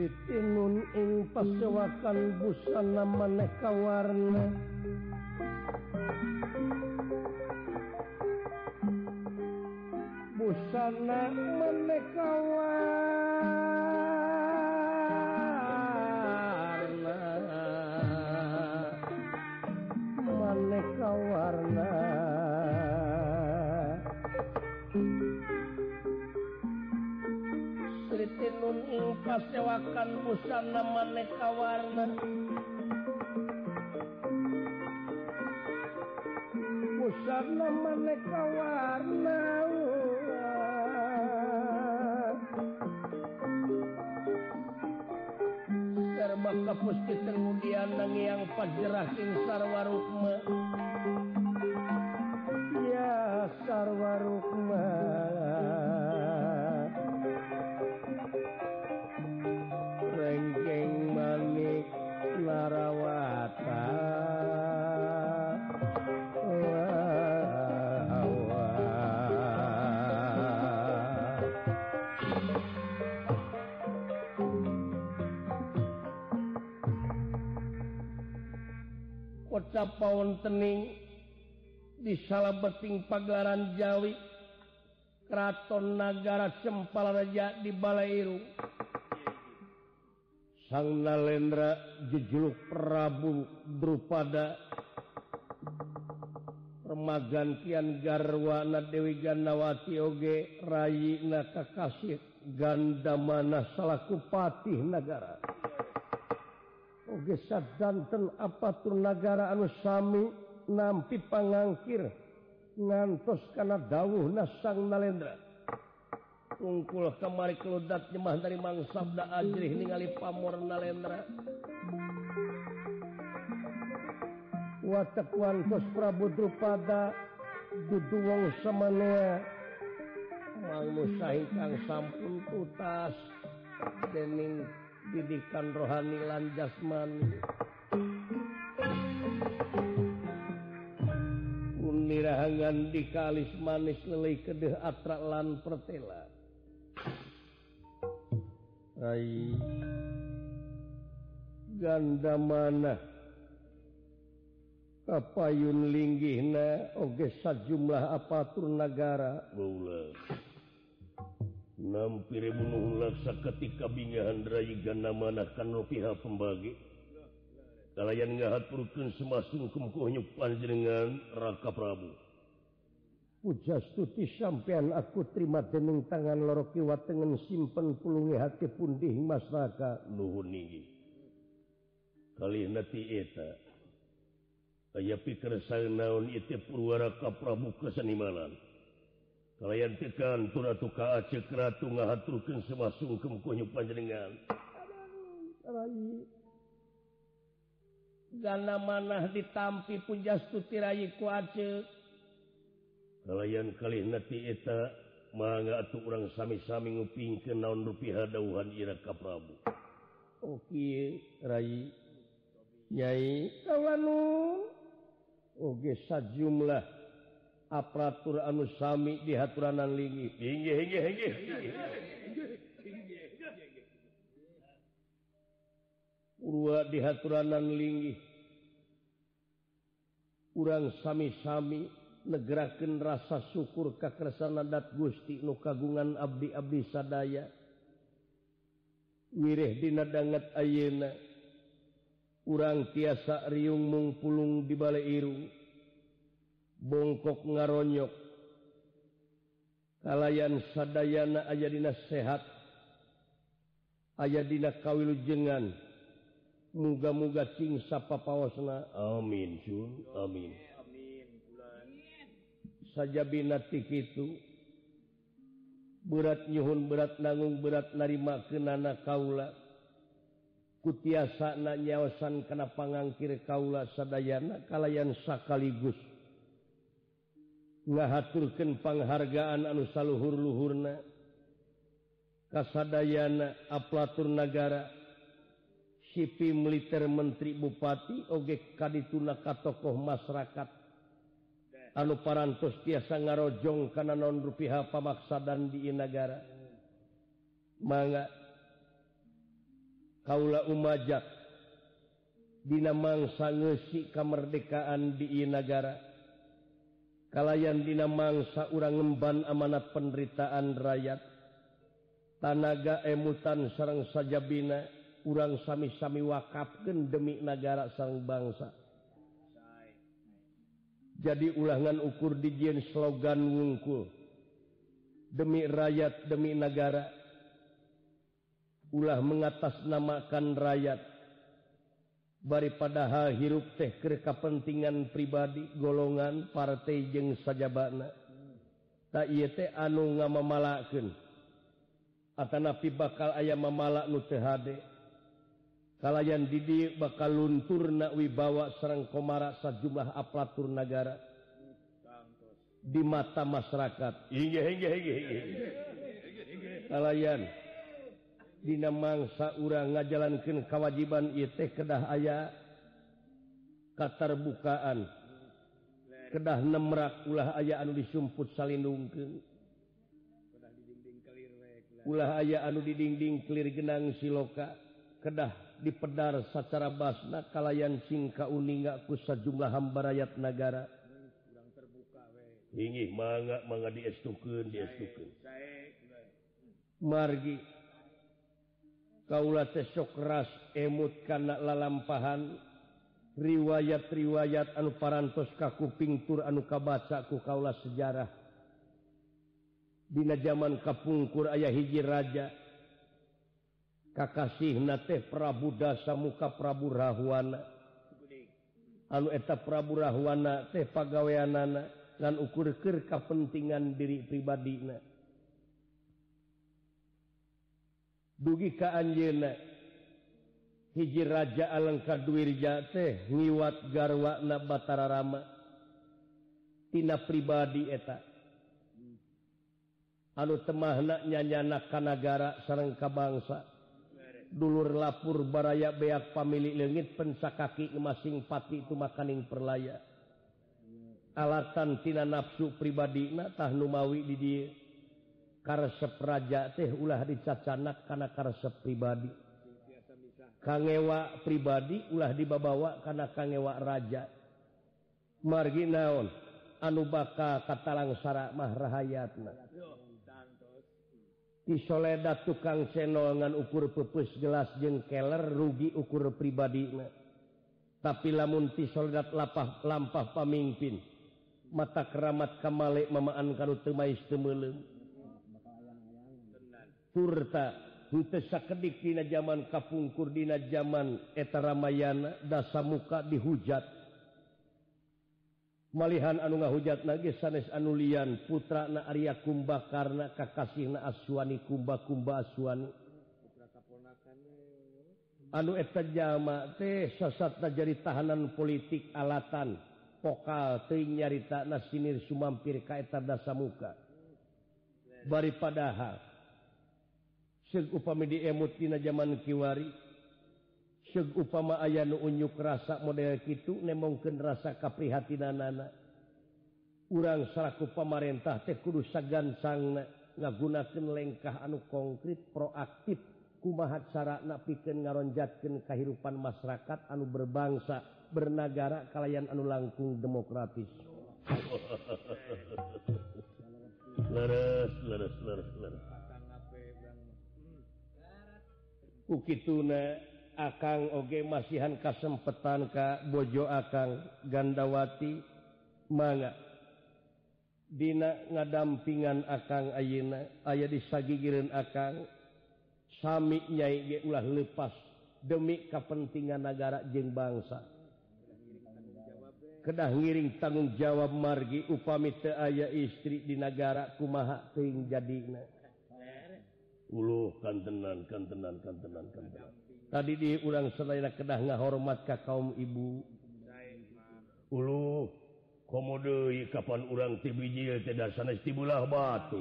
Astrid Inun ing pasewakan busana maneka warna. Busana maneka warna. Ing pasewakan busana maneka warna. Busana maneka warna Serba kapusti kemudian nang yang pajerah ing sarwarukma Ya sarwarukma Rengkeng pawon tening di salah beting pagelaran Jawi Kraton Nagara Cempal Raja di Balairu. Sang Nalendra jejuluk Prabu Drupada remagan Kian Garwana Dewi Gandawati Oge Rayi Nakakasih Gandamana Salaku Patih Nagara. gesat danten apapun negara anu Sami nampi pangangkir ngantos karena dawuh nasang nalendra. Tungkul kemari keludat nyemah dari mangsabda ajrih ningali pamor nalendra. Watak wantos Prabu Drupada duduwong samanea. Mang Musa ingkang sampun tutas dening didikan rohani lan jasmani. Unirahangan di kalis manis lelai kedeh atra lan pertela. Rai ganda mana? Kapayun linggihna oge sajumlah apatur negara Beulah nampiri menulaksa ketika bingahan Raigana manakan pihak pembagi kalian ngahaturkan semasung kemkuhnya panjenengan Raka Prabu Pujastuti sampean aku terima dening tangan loro kiwa tengen simpen pulungi hati pundih mas raka nuhun ninggi. Kali nati eta. Kaya pikir sang naon ite purwaraka prabu kesanimalan. kalian tekan turatu ka Aceh cekratu ngahaturkeun semasung kemkunyuk panjenengan Gana manah ditampi punjastu tirai ku Aceh kalian kali nanti eta mangga atuh urang sami-sami ngupingkeun naon rupiah dauhan ira ka Prabu. Oke Rai. Nyai kawanu oge sajumlah. aparatur anu Sami di haturanan lingi di haturanan lingi urang sami-sami negeraken rasa syukur kakersan adat Gusti Nu kagungan Abdi Abdi sadaya. Wirih dinadanggat ayena urang tiasa riung mungpulung dibalik Irung bongkok ngaronyok. Kalayan sadana ayadina sehat. Ayadina kawilujengan muga-muga cingsa papawasna amin sun. Amin. Saja binatik itu berat nyhun berat nanggung berat narima ke nana kaula. Kutiasa na nyawasan kena pangangkir kaula sadayana kalayan sakaligus. ngahaturkan penghargaan anu saluhur-luhurna kasadayana aplatur negara sipi militer Menteri Bupati Oge Kadituna ka tokoh masyarakat. Anu parantos tiasa ngarojong karena non rupiah pamaksadan di negara manga kaula umajak dina mangsa ngesi kemerdekaan di negara kalayan dina mangsa urang ngemban amanat penderitaan rakyat. Tanaga emutan sarang sajabina urang sami-sami wakapken demi negara sang bangsa. Jadi ulangan ukur dijen slogan wungkul demi rakyat demi negara ulah mengatasnamakan rakyat. daripada hirup teh kepentingan pribadi golongan partai jeng sajabana tak anu nga akan napi bakal ayam memalak nu nuthDkalayan didi bakal luntur nawi bawa Serang Komara sajumlah aplatur negara di mata masyarakat. Kalayan Dina mangsa urang ngajalankan kewajiban teh kedah aya keterbukaan kedah nemrak ulah aya anu disumput salindungken ulah aya anu didingding kelir genang siloka. Kedah dipedar secara basna kalayan singka uningaku sejumlah hamba rakyat negara ingin manga manga diestukeun diestukeun. Margi. sok keras emut kana lalampahan. Riwayat-riwayat anu parantos kakuping tur anu kabaca ku kaula sejarah. Dina zaman kapungkur ayah hiji raja. Kakasih nate Prabu dasa muka Prabu rahwana anu eta Prabu rahwana teh pagaweanana. Dan ukur-kir kepentingan diri pribadina. dugi ka Anjena hiji raja alangka duwirja teh ngiwat garwana Batara Rama. Tina pribadi eta. Anu temahna nyanyana kanagara sarengka bangsa. Dulur lapur baraya beak pamilik legit pensa kaki masing pati itu makaning perlaya. Alatan tina nafsu pribadi na tah Numawi di dia. karsep raja teh ulah dicacanak karena karsep pribadi. Kangewa pribadi ulah dibabawa karena kangewa raja. Margi naon? Anu baka katalangsara mah rahayatna. Isoleda tukang senongan ukur pupus gelas jeng keller rugi ukur pribadi tapi lamun ti soldat lapah lampah pamimpin mata keramat kamalik mamaan kanu temais temelem Kurta Dina zaman Kapungkur Dina zaman Etaramayana dasa muka dihujat. Malihan anu nga hujat nagis sanes anulian putra na Arya Kumba karena kakasih na aswani kumba-kumba aswani anu eta jama teh sesatna jadi tahanan politik alatan. Pokal teh nyarita na sinir sumampir ka eta dasa muka hmm. bari padahal upami diemuttina zaman Kiwari. Syeg upama aya nu unyuk rasa model gitu nemongken rasa kaprihatinan nana urang selaku pamarentah teh kudu sagan sang ngagunaken lengkah anu konkret proaktif kumahat sarakna piken ngaronjatken kehidupan masyarakat anu berbangsa bernagara kalayan anu langkung demokratis. Leres, leres, leres, Ukituna Akang Oge masihan kasempetan ka Bojo akan Gandawati manga Dina ngadampingan akan Ayeuna aya disagigireun Akang sami nyai ge ulah lepas demi kepentingan negara jeng bangsa. Kedah ngiring tanggung jawab margi upami teu aya istri di negara kumaha teuing jadina. Ulu kantenan kantenan kantenan kantenan. Tadi di ulang selain kedah ngahormat ka kaum ibu. Ulu komodo kapan urang tibijil tidak sanes tibulah batu.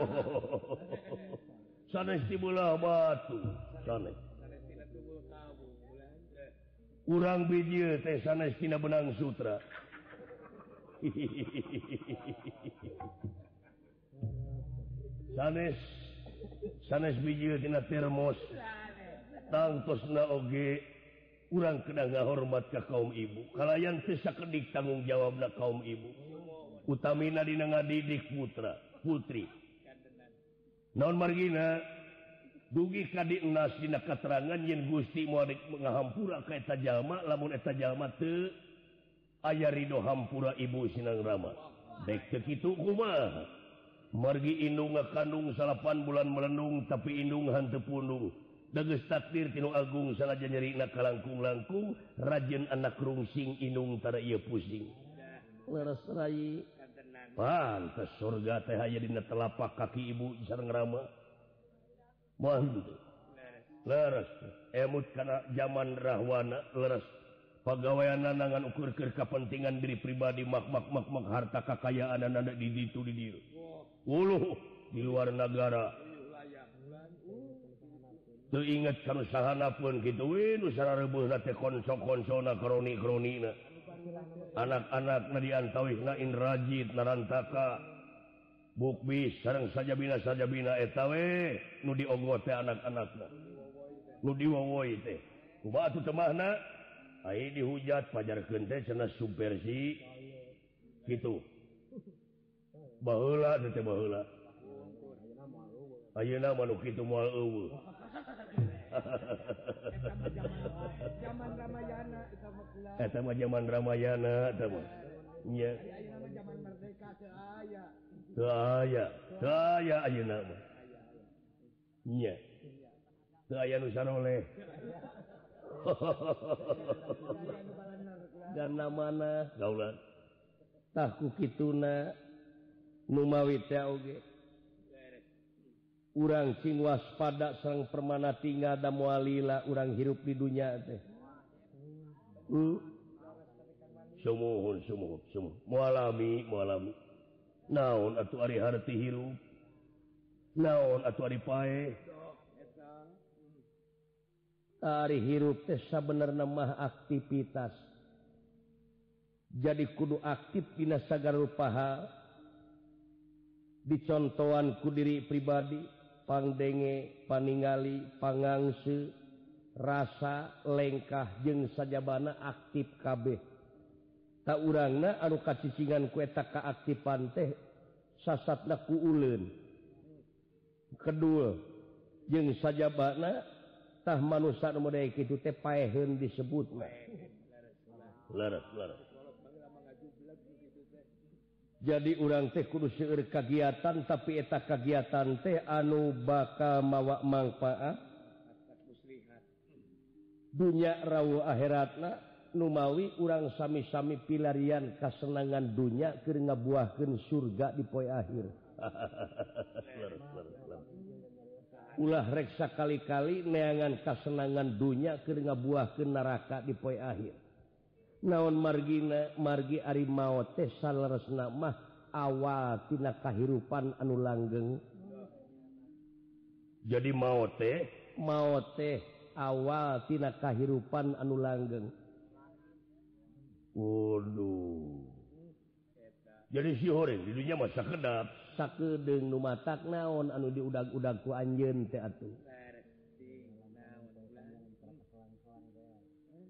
Oh, sanes tibulah batu. Sanes. Urang bijil teh sanes tina benang sutra. Sanes. sanes bijmos tangtos naoge kurang kedangga hormat ke kaum ibu. Kalian bisa kedik tanggung jawab na kaum ibu. Utamina di didik putra putri. Non margina? Dugi kadiknas dina keterangan yen Gusti muadik mengahampura ka eta jalma lamun eta jalma teu aya ridho hampura ibu sinang rama dek teu kitu kumaha? margi Indung kandung salapan bulan melenung tapi Indung hantu punung dages takdir Tinu Agung salah nyeri na kalangkung langkung rajin anak rungsing Inungtara ia pusing. Pantas surga teh di telapak kaki ibu sarang rama leres emut karena zaman rahwana leres. Pegawaian nanangan ukur-kir kepentingan diri pribadi mak-mak-mak harta kekayaan anak-anak di itu di diri ulu di luar negara. Ingat inget kamsahana pun gitu anak-anak Nadiantawi na Indrajit narantaka bukbis sarang saja bina saja bina etawe nu diogote anak-anaknya nu diwowoi teh. Kubatu temahna ai dihujat pajar kente cenah subversi gitu. Ayeuna manuk itu moal eueuh. Eta mah zaman Ramayana eta mah. Nya. Teu aya. Teu aya ayeuna mah. Nya. Teu aya nu saroleh. Dan namana gaulan. Tah ku kituna numawi urang sing waspada sang permana tinggal ada mualila urang hirup di dunia teh. Uh. sumuhun sumuhun sumuhun. Mualami mualami. Naon atuh ari harti hirup? Naon atuh ari pae? Ari hirup teh sabenerna mah aktivitas. Jadi kudu aktif dina sagala rupa hal dicontohan ku diri pribadi pangdenge paningali pangangse rasa lengkah jeng sajabana aktif kabeh. Tak urangna anu kacicingan kueta keaktifan teh sasatna ku ulun kedua jeng sajabana tah manusia nomor itu teh paehen disebut meh. Larat larat jadi urang teh kudu seueur kagiatan tapi eta kagiatan teh anu bakal mawa manfaat. Dunya rawuh akhiratna numawi urang sami-sami pilarian kasenangan dunya keur ngabuahkeun surga di poe akhir. Ulah reksa kali-kali neangan kasenangan dunya keur ngabuahkeun neraka di poe akhir. naon margina margi Ari maut teh salah resnamah awaltina kehidupan anu langgeng. Jadi mau teh? Mau teh awaltina kehidupan anu langgeng. Waduh. Jadi sihoreng jadinya masa kedap sakdeng numatak naon anu di udag-udagku anjen teh atuh.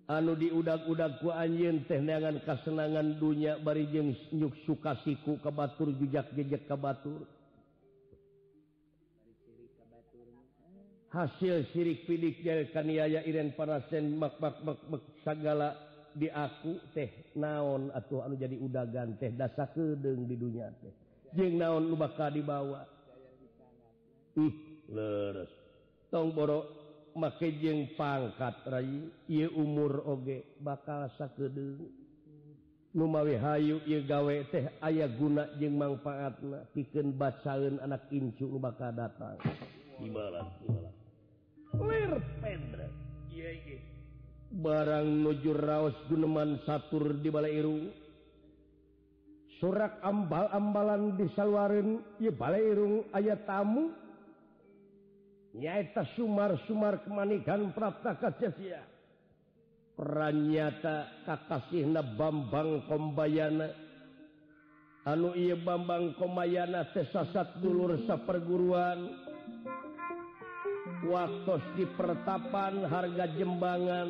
anu diudag-udag ku anjin tehngan kasenangan dunya bari jeng nyuk sukasiku ke Batur jejak-jejak ke Batur. Hasil sirik pilik kaniaya Iren parasen makmak makmak segala di aku teh naon atau anu jadi udagan teh dasa kedeng di dunia teh. Jeng naon lu bakal dibawa? Ih leres. Tong borok. make jeng pangkat Rai ia umur oge bakal numawi Hayu ia gawe teh aya guna jeng manfaat piken bacaun anak incu bakal datang. Barang nuju Raos Guneman Satur di Balai Irung surat ambal-ambalan disaluarin ia Balai Irung ayat tamu. nyaeta Sumar Sumar kemanikan Praptakasia pernyata kakasih na Bambang Kombayana. Anu ia Bambang Komayana tesasat dulur sa perguruan waktu di pertapan harga jembangan.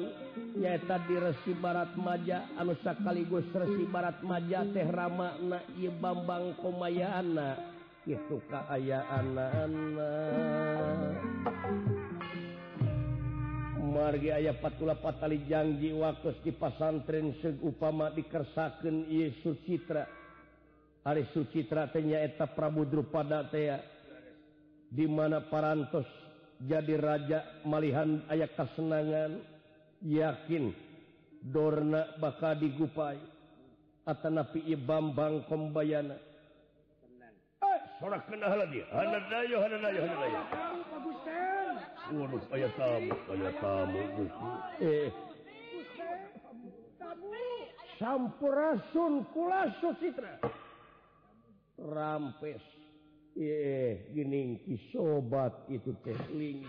Nyaita di Resi Barat Maja. Anu sekaligus Resi Barat Maja teh Ramakna ia Bambang Komayana itu keayaan anak margi ayah patula patali janji waktu di pasantren seg upama dikersakan Yesus Citra hari sucitra teh nyaeta Prabu Drupada teh di mana parantos jadi raja malihan ayah kesenangan yakin dorna bakal digupai. Atanapi bambang kombayana. Eh. sampurasun kula Sucitra rampes. Eh gining kisobat itu tehling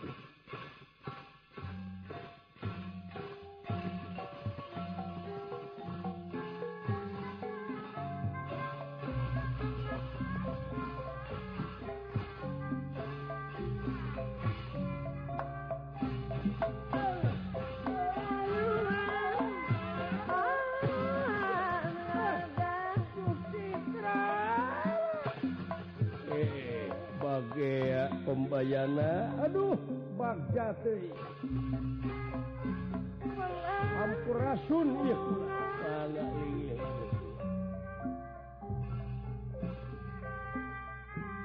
pembayana. Aduh bagjampuraun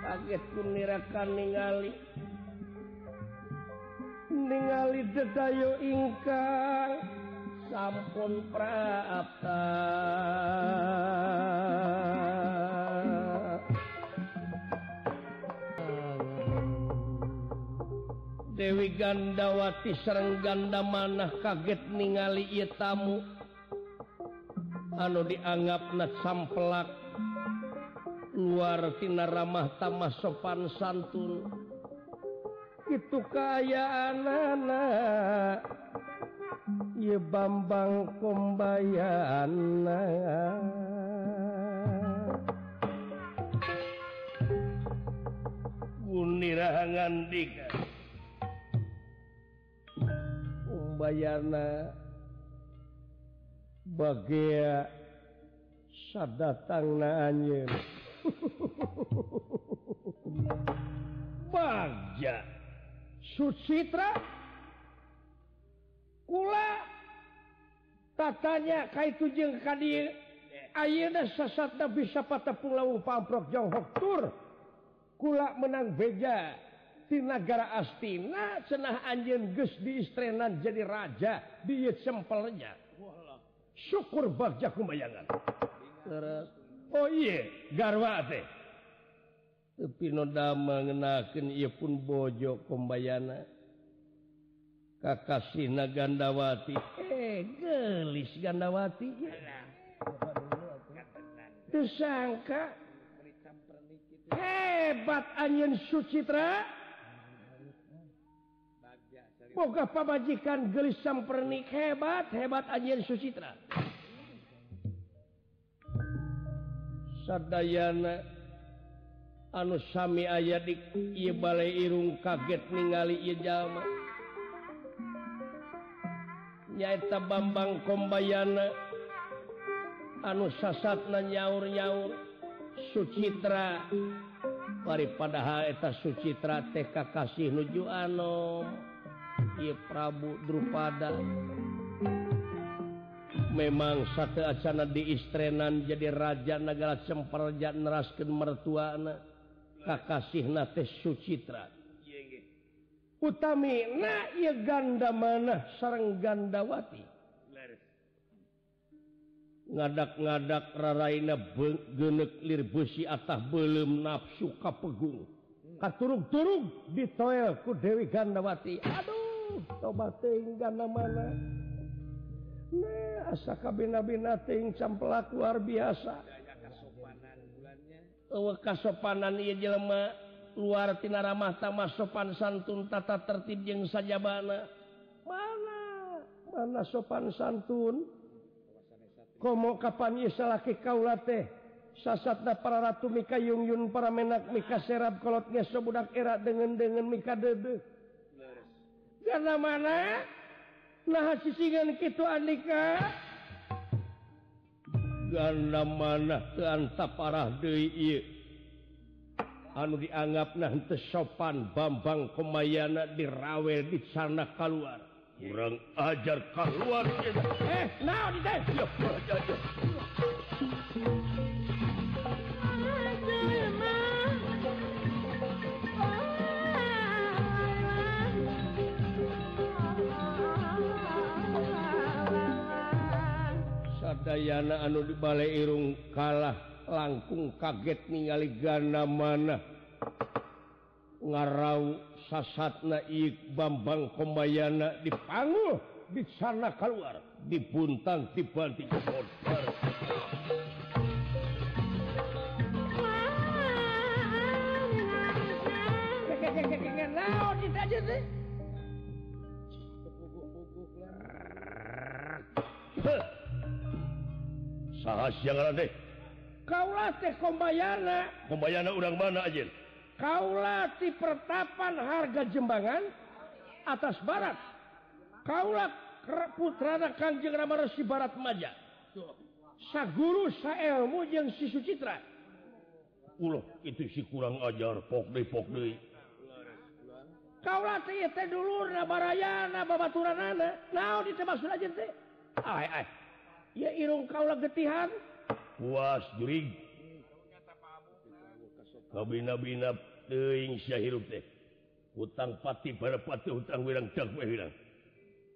kaget punirakan ningali. Ningali detayo ingkang sampun prapta. gandawati Sereng ganda manah kaget ningali ia tamu. Anu dianggap na samplak luar tina ramah tamah sopan santun. Itu kayaan anak ye Bambang pembayan Unirahangan diga bayarna bagia sad datang na anjir bagja. Sucitra? Ula katanya ka itu jeng hadir Ayeuna sesat bisa patah pulau pamprok Johok tur. Kula menang beja. negara Astina cenah anjing di istrenan jadi raja diet sempelnya. Syukur bagja kumayangan. Oh iya garwa teh. Tapi noda mengenakan ia pun bojo pembayana kakasina Gandawati. Eh gelis Gandawati. Tersangka. Hebat anjing Sucitra Boga pabajikan gelis sampernik hebat hebat ajian Susitra. Sadayana anu sami aya di ieu balai irung kaget ningali ieu jalma. Nyaeta Bambang Kombayana anu sasatna nyaur-nyaur Sucitra pari padahal eta Sucitra teh kasih nuju anom. I Prabu Drupada. Memang satu acana di istrenan jadi raja negara Cemperja nerasken mertuana kakasih nate Sucitra. Utami na iya ganda mana sarang gandawati. Ngadak-ngadak raraina genek lir besi atah belum nafsu kapegung. Hmm. Katurug-turug ditoel ku Dewi Gandawati. Aduh. mana asa kabinabinating camplak luar biasa. Kasopanan ia jelema luartinaramahtamah sopan santun tata tertib jeung saja mana? Mana mana sopan santun? Komo kapan salahki kaula teh? Sasatna para ratu mikayungyun para menak mika serap kolotnya sobudak era dengan dengan mika dedek karena mana? Nah sisingan gitu Andika. Ganda mana? Keanta parah De anu dianggap nanti sopan Bambang Komayana dirawel di sana keluar kurang ajar keluar eh, nah, Dayana anu di Balai Irung kalah langkung kaget ningali gana mana. Ngarau sasatna ik Bambang Kombayana dipanggul di sana keluar dipuntang dibanting deh kaulah teh kombayana kaubayana udang mana aja Kaulati pertapan harga jembangan atas barat. Kaulah putrana Kanjeng rama resi Barat Maja. Saguru saelmu yang si sucitra. Ulah itu si kurang ajar pokde pokde. Kaulah teh teh dulu nabarayana babaturanana Nah ditebas aja teh? Ai ai. ya Irung kaulah getihan. Puas jurig. Kabina-bina teing syahirup teh. Hutang pati pada pati hutang wirang cakwe wirang.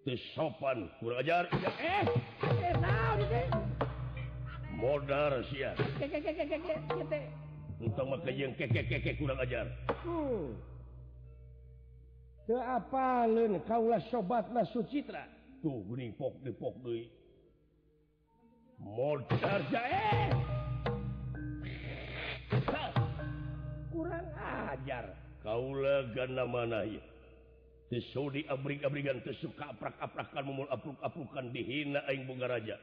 Teu sopan kurang ajar. Eh eh, eh naon teh. Modar sia. Untung maka jeung keke-keke kurang ajar. Hmm. Teu apaleun kaulah sobatna Sucitra. Tuh geuning pok deui pok deui. modar jae kurang ajar. Kaula gana manahi di abrik-abrikan kesuka aprak-aprakan memul apruk-aprukan dihina aing boga raja.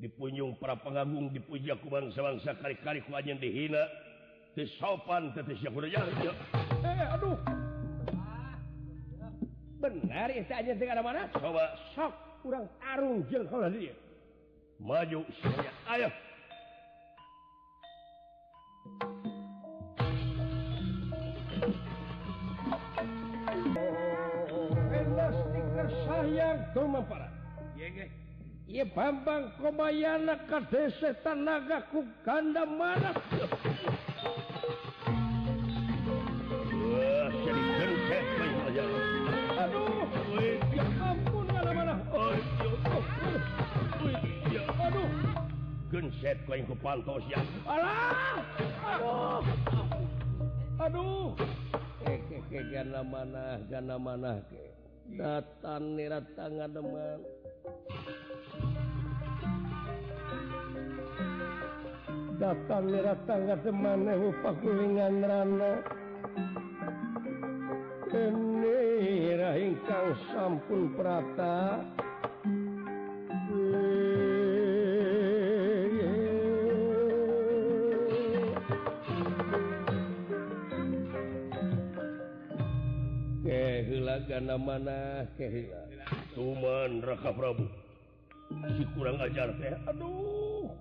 Dipunyung para pengagung dipuja ku bangsa-bangsa kari-kari ku anjeun dihina. Teu sopan teu raja. Eh aduh. Benar itu aja tengah mana? Coba sok kurang tarung jeung dia. maju ayo. Sayang tuh para Iya Bambang Kobayana Kadese Tanagaku Ganda Marat genset lain ke pantos ya Alah! aduh aduh. Eh ke ke gana mana gana mana ke. Datan nirat tangan teman. Datang nirat tangan teman, eh upah kulingan rana. Ini rahingkang sampun prata. karena mana kehila cuman Raka Prabu. Si kurang ajar teh. Aduh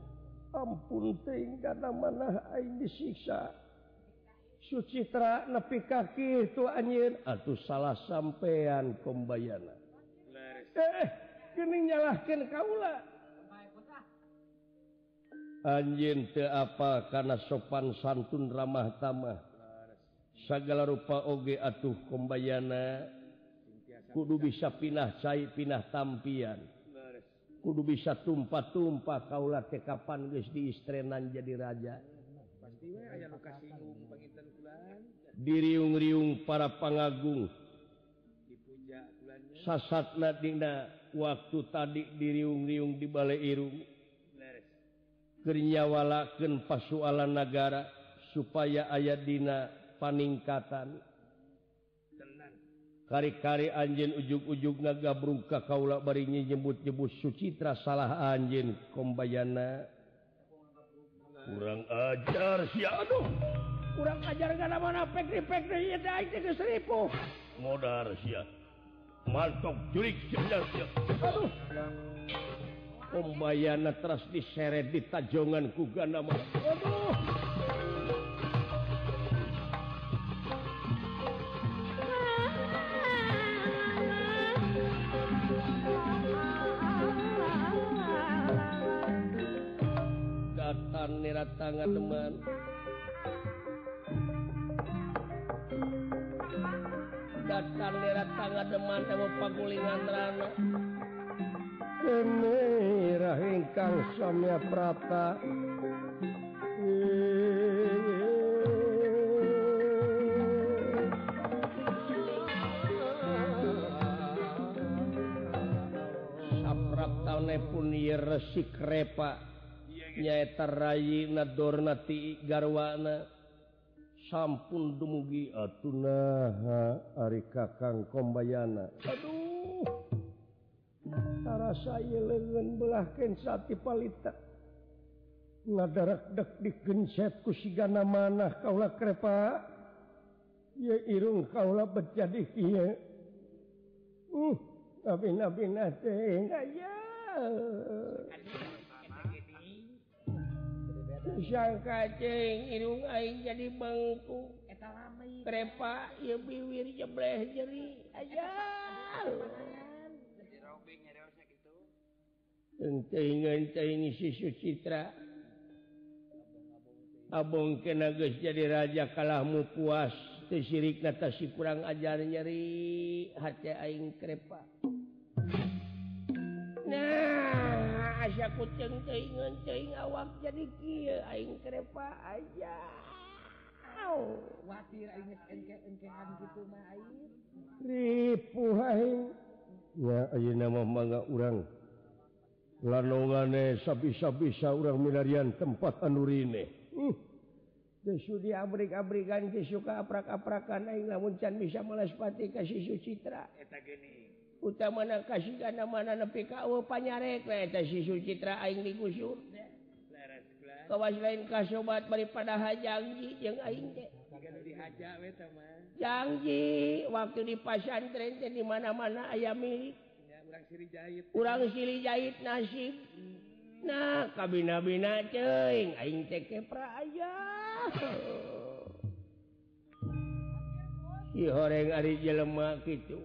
ampun ting karena mana aing disiksa. Sucitra nepi kaki itu anjir atuh salah sampean kombayana. Eh kini nyalahkan kaula. Anjin teu apa? Karena sopan santun ramah tamah. Segala rupa oge atuh kombayana. kudu bisa pinah cair pinah tampian. Kudu bisa tumpah-tumpah kaulah tekapan guys di istrenan jadi raja. Diriung-riung para pangagung. Sasat Nadina waktu tadi diriung-riung di Balai Irung. Kernyawalaken pasualan negara supaya ayat Dina paningkatan. kari-kari anj ujug-ujug nagabruka kaula baringi nyebut-jebut Sucitra salah anjin kombayana. Kurang ajar si aduh. Kurang ajar mana pekri pekri seribu. Modar sia. Mantap jurik cerdas aduh. Kombayana terus diseret di tajongan ku gana mana aduh tangan teman. Datang nirat tangan teman sama pagulingan rana Kemerah ingkang samya prata. Sapraptane pun ieu resik repa nyaeta rayi nyaetaradornati garwana. Sampun dumugi atunaha Ari kakang kombayana. Aduh. Tara saya lengan belahken sati palita. Ngadarak dek digenset ku sigana manah kaulah krepa. Uh, ya irung kaulah berjadi kieu uh nabi nabi nate ayah sangka ceng irung aing jadi bengkung krepa biwir jebleh jeri. Aja Citra Abong kegus jadi raja kalahmu puas. Tersirik natasi kurang ajar nyeri. Hati aing krepa. Nah. Asyaku awak jadi kia aing kerepa aja. Watir inget engke-engkean gitu mah aing. Ripu aing. Ya ayeuna nama urang. Lanongane sabi-sabisa urang milarian tempat anurine uh. abrik-abrikan suka aprak-aprakan aing lamun can bisa melespati kasih Su Citra eta geuning utama kasih kana mana nepi ka eueuh oh, panyarek citraing digusur kawas lain kasobat daripada hajangji yang aing teh. Dihaja we teh janji waktu di pasantren teh di mana-mana aya milik. Urang siri jahit urang siri jahit nasib. Nah kabina-bina ceuing aing teh kepra aya si horeng ari jelema kitu.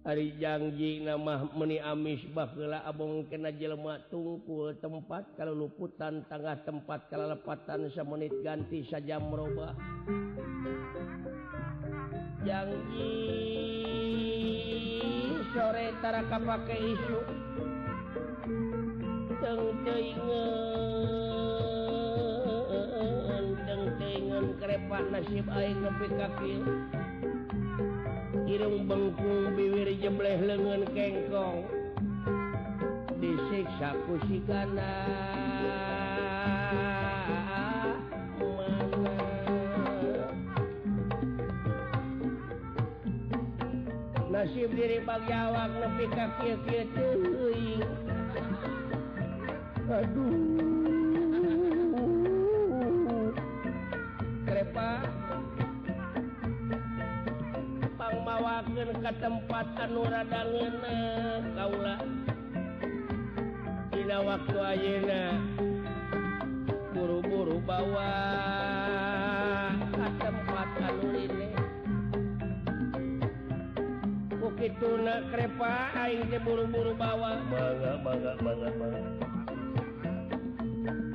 Arijangji nama meni Amis bakla Abong kena jelma tungkul tempat kalau luputan tangga tempat kalau lepatan semenit ganti saja merubah. Janji. Sore taraka pakai isu. Teng teingan. Teng teingan kerepak nasib air ngepi kaki Irung Bengkung biwir jebleh lengan kengkong. Disiksa ku kusi kanan nasib diri bagi bagjawab lebih kaki kaki aduh. Krepa dibawakan ke tempat anuradanggen Kaula. Dina waktu Ayeuna. Buru-buru bawa ke tempat anu ini. Begitu krepa aing teh buru-buru bawa. Bangga bangga bangga bangga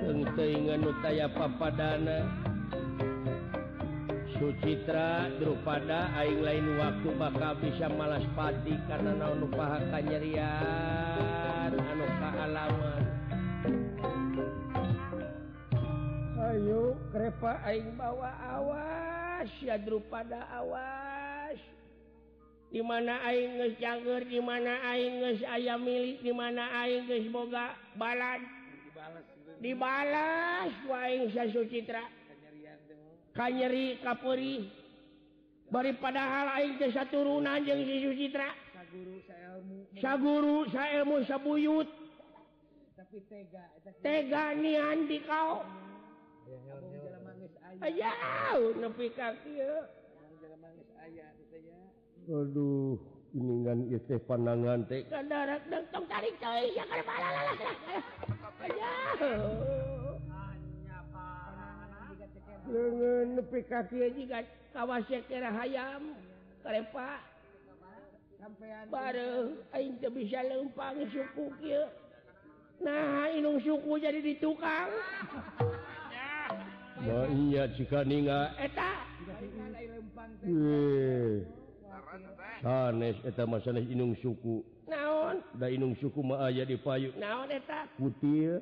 Tengah ingat nutaya papadana. Sucitra Drupada Aing lain waktu bakal bisa malaspati karena naon upahakan nyerian anu kealaman Ayo krepa Aing bawa awas ya Drupada awas. Dimana Aing nges canggur dimana Aing nges ayam milik dimana Aing nges boga balan. Dibalas. Dibalas waing sa Sucitra. kanyeri kapuri. Bari padahal aing teh saturunan jeung si Sucitra Saguru sayaguru saya sabuyut. Tapi tega tega nian di kau. Aya nepi ka kieu. Aduh kuningan teh panangan teh. Darat dan tong tarik coy. Ya kerbala lah lengan nepi kaki juga kawas kira hayam. Kerepa. Teu bisa lempang suku kieu. Nah inung suku jadi di tukang oh, iya jika ninga. Eta. Sanes eta masalah inung suku. Naon? Da inung suku mah aya di payu naon eta? Putih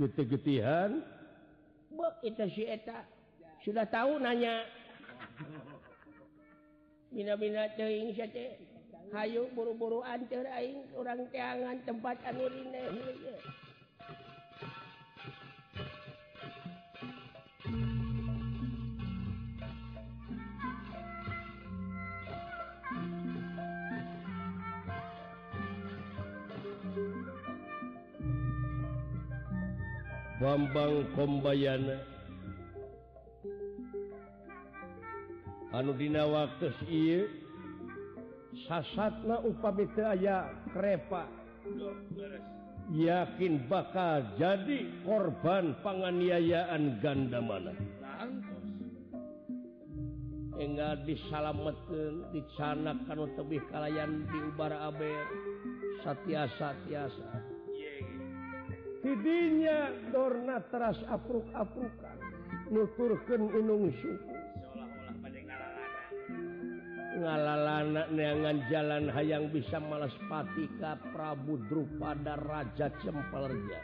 getih-getihan. Itu si eta. Sudah tahu nanya. Bina-bina teuing saja hayu buru-buru ancer aing orang teangan tempat anu rineh. Bambang Kombayana. Anu dina waktu sasatna upami teu aya krepa. Yakin bakal jadi korban penganiayaan ganda mana. Enggak disalametkeun dicanak kalau tebih kalayan diubar Aber Satya tiasa. tidinya Dorna teras apruk-aprukan. Nuturkan inung suku. Ngalalana neangan jalan hayang bisa malas patika Prabu Drupada Raja Cempelerja.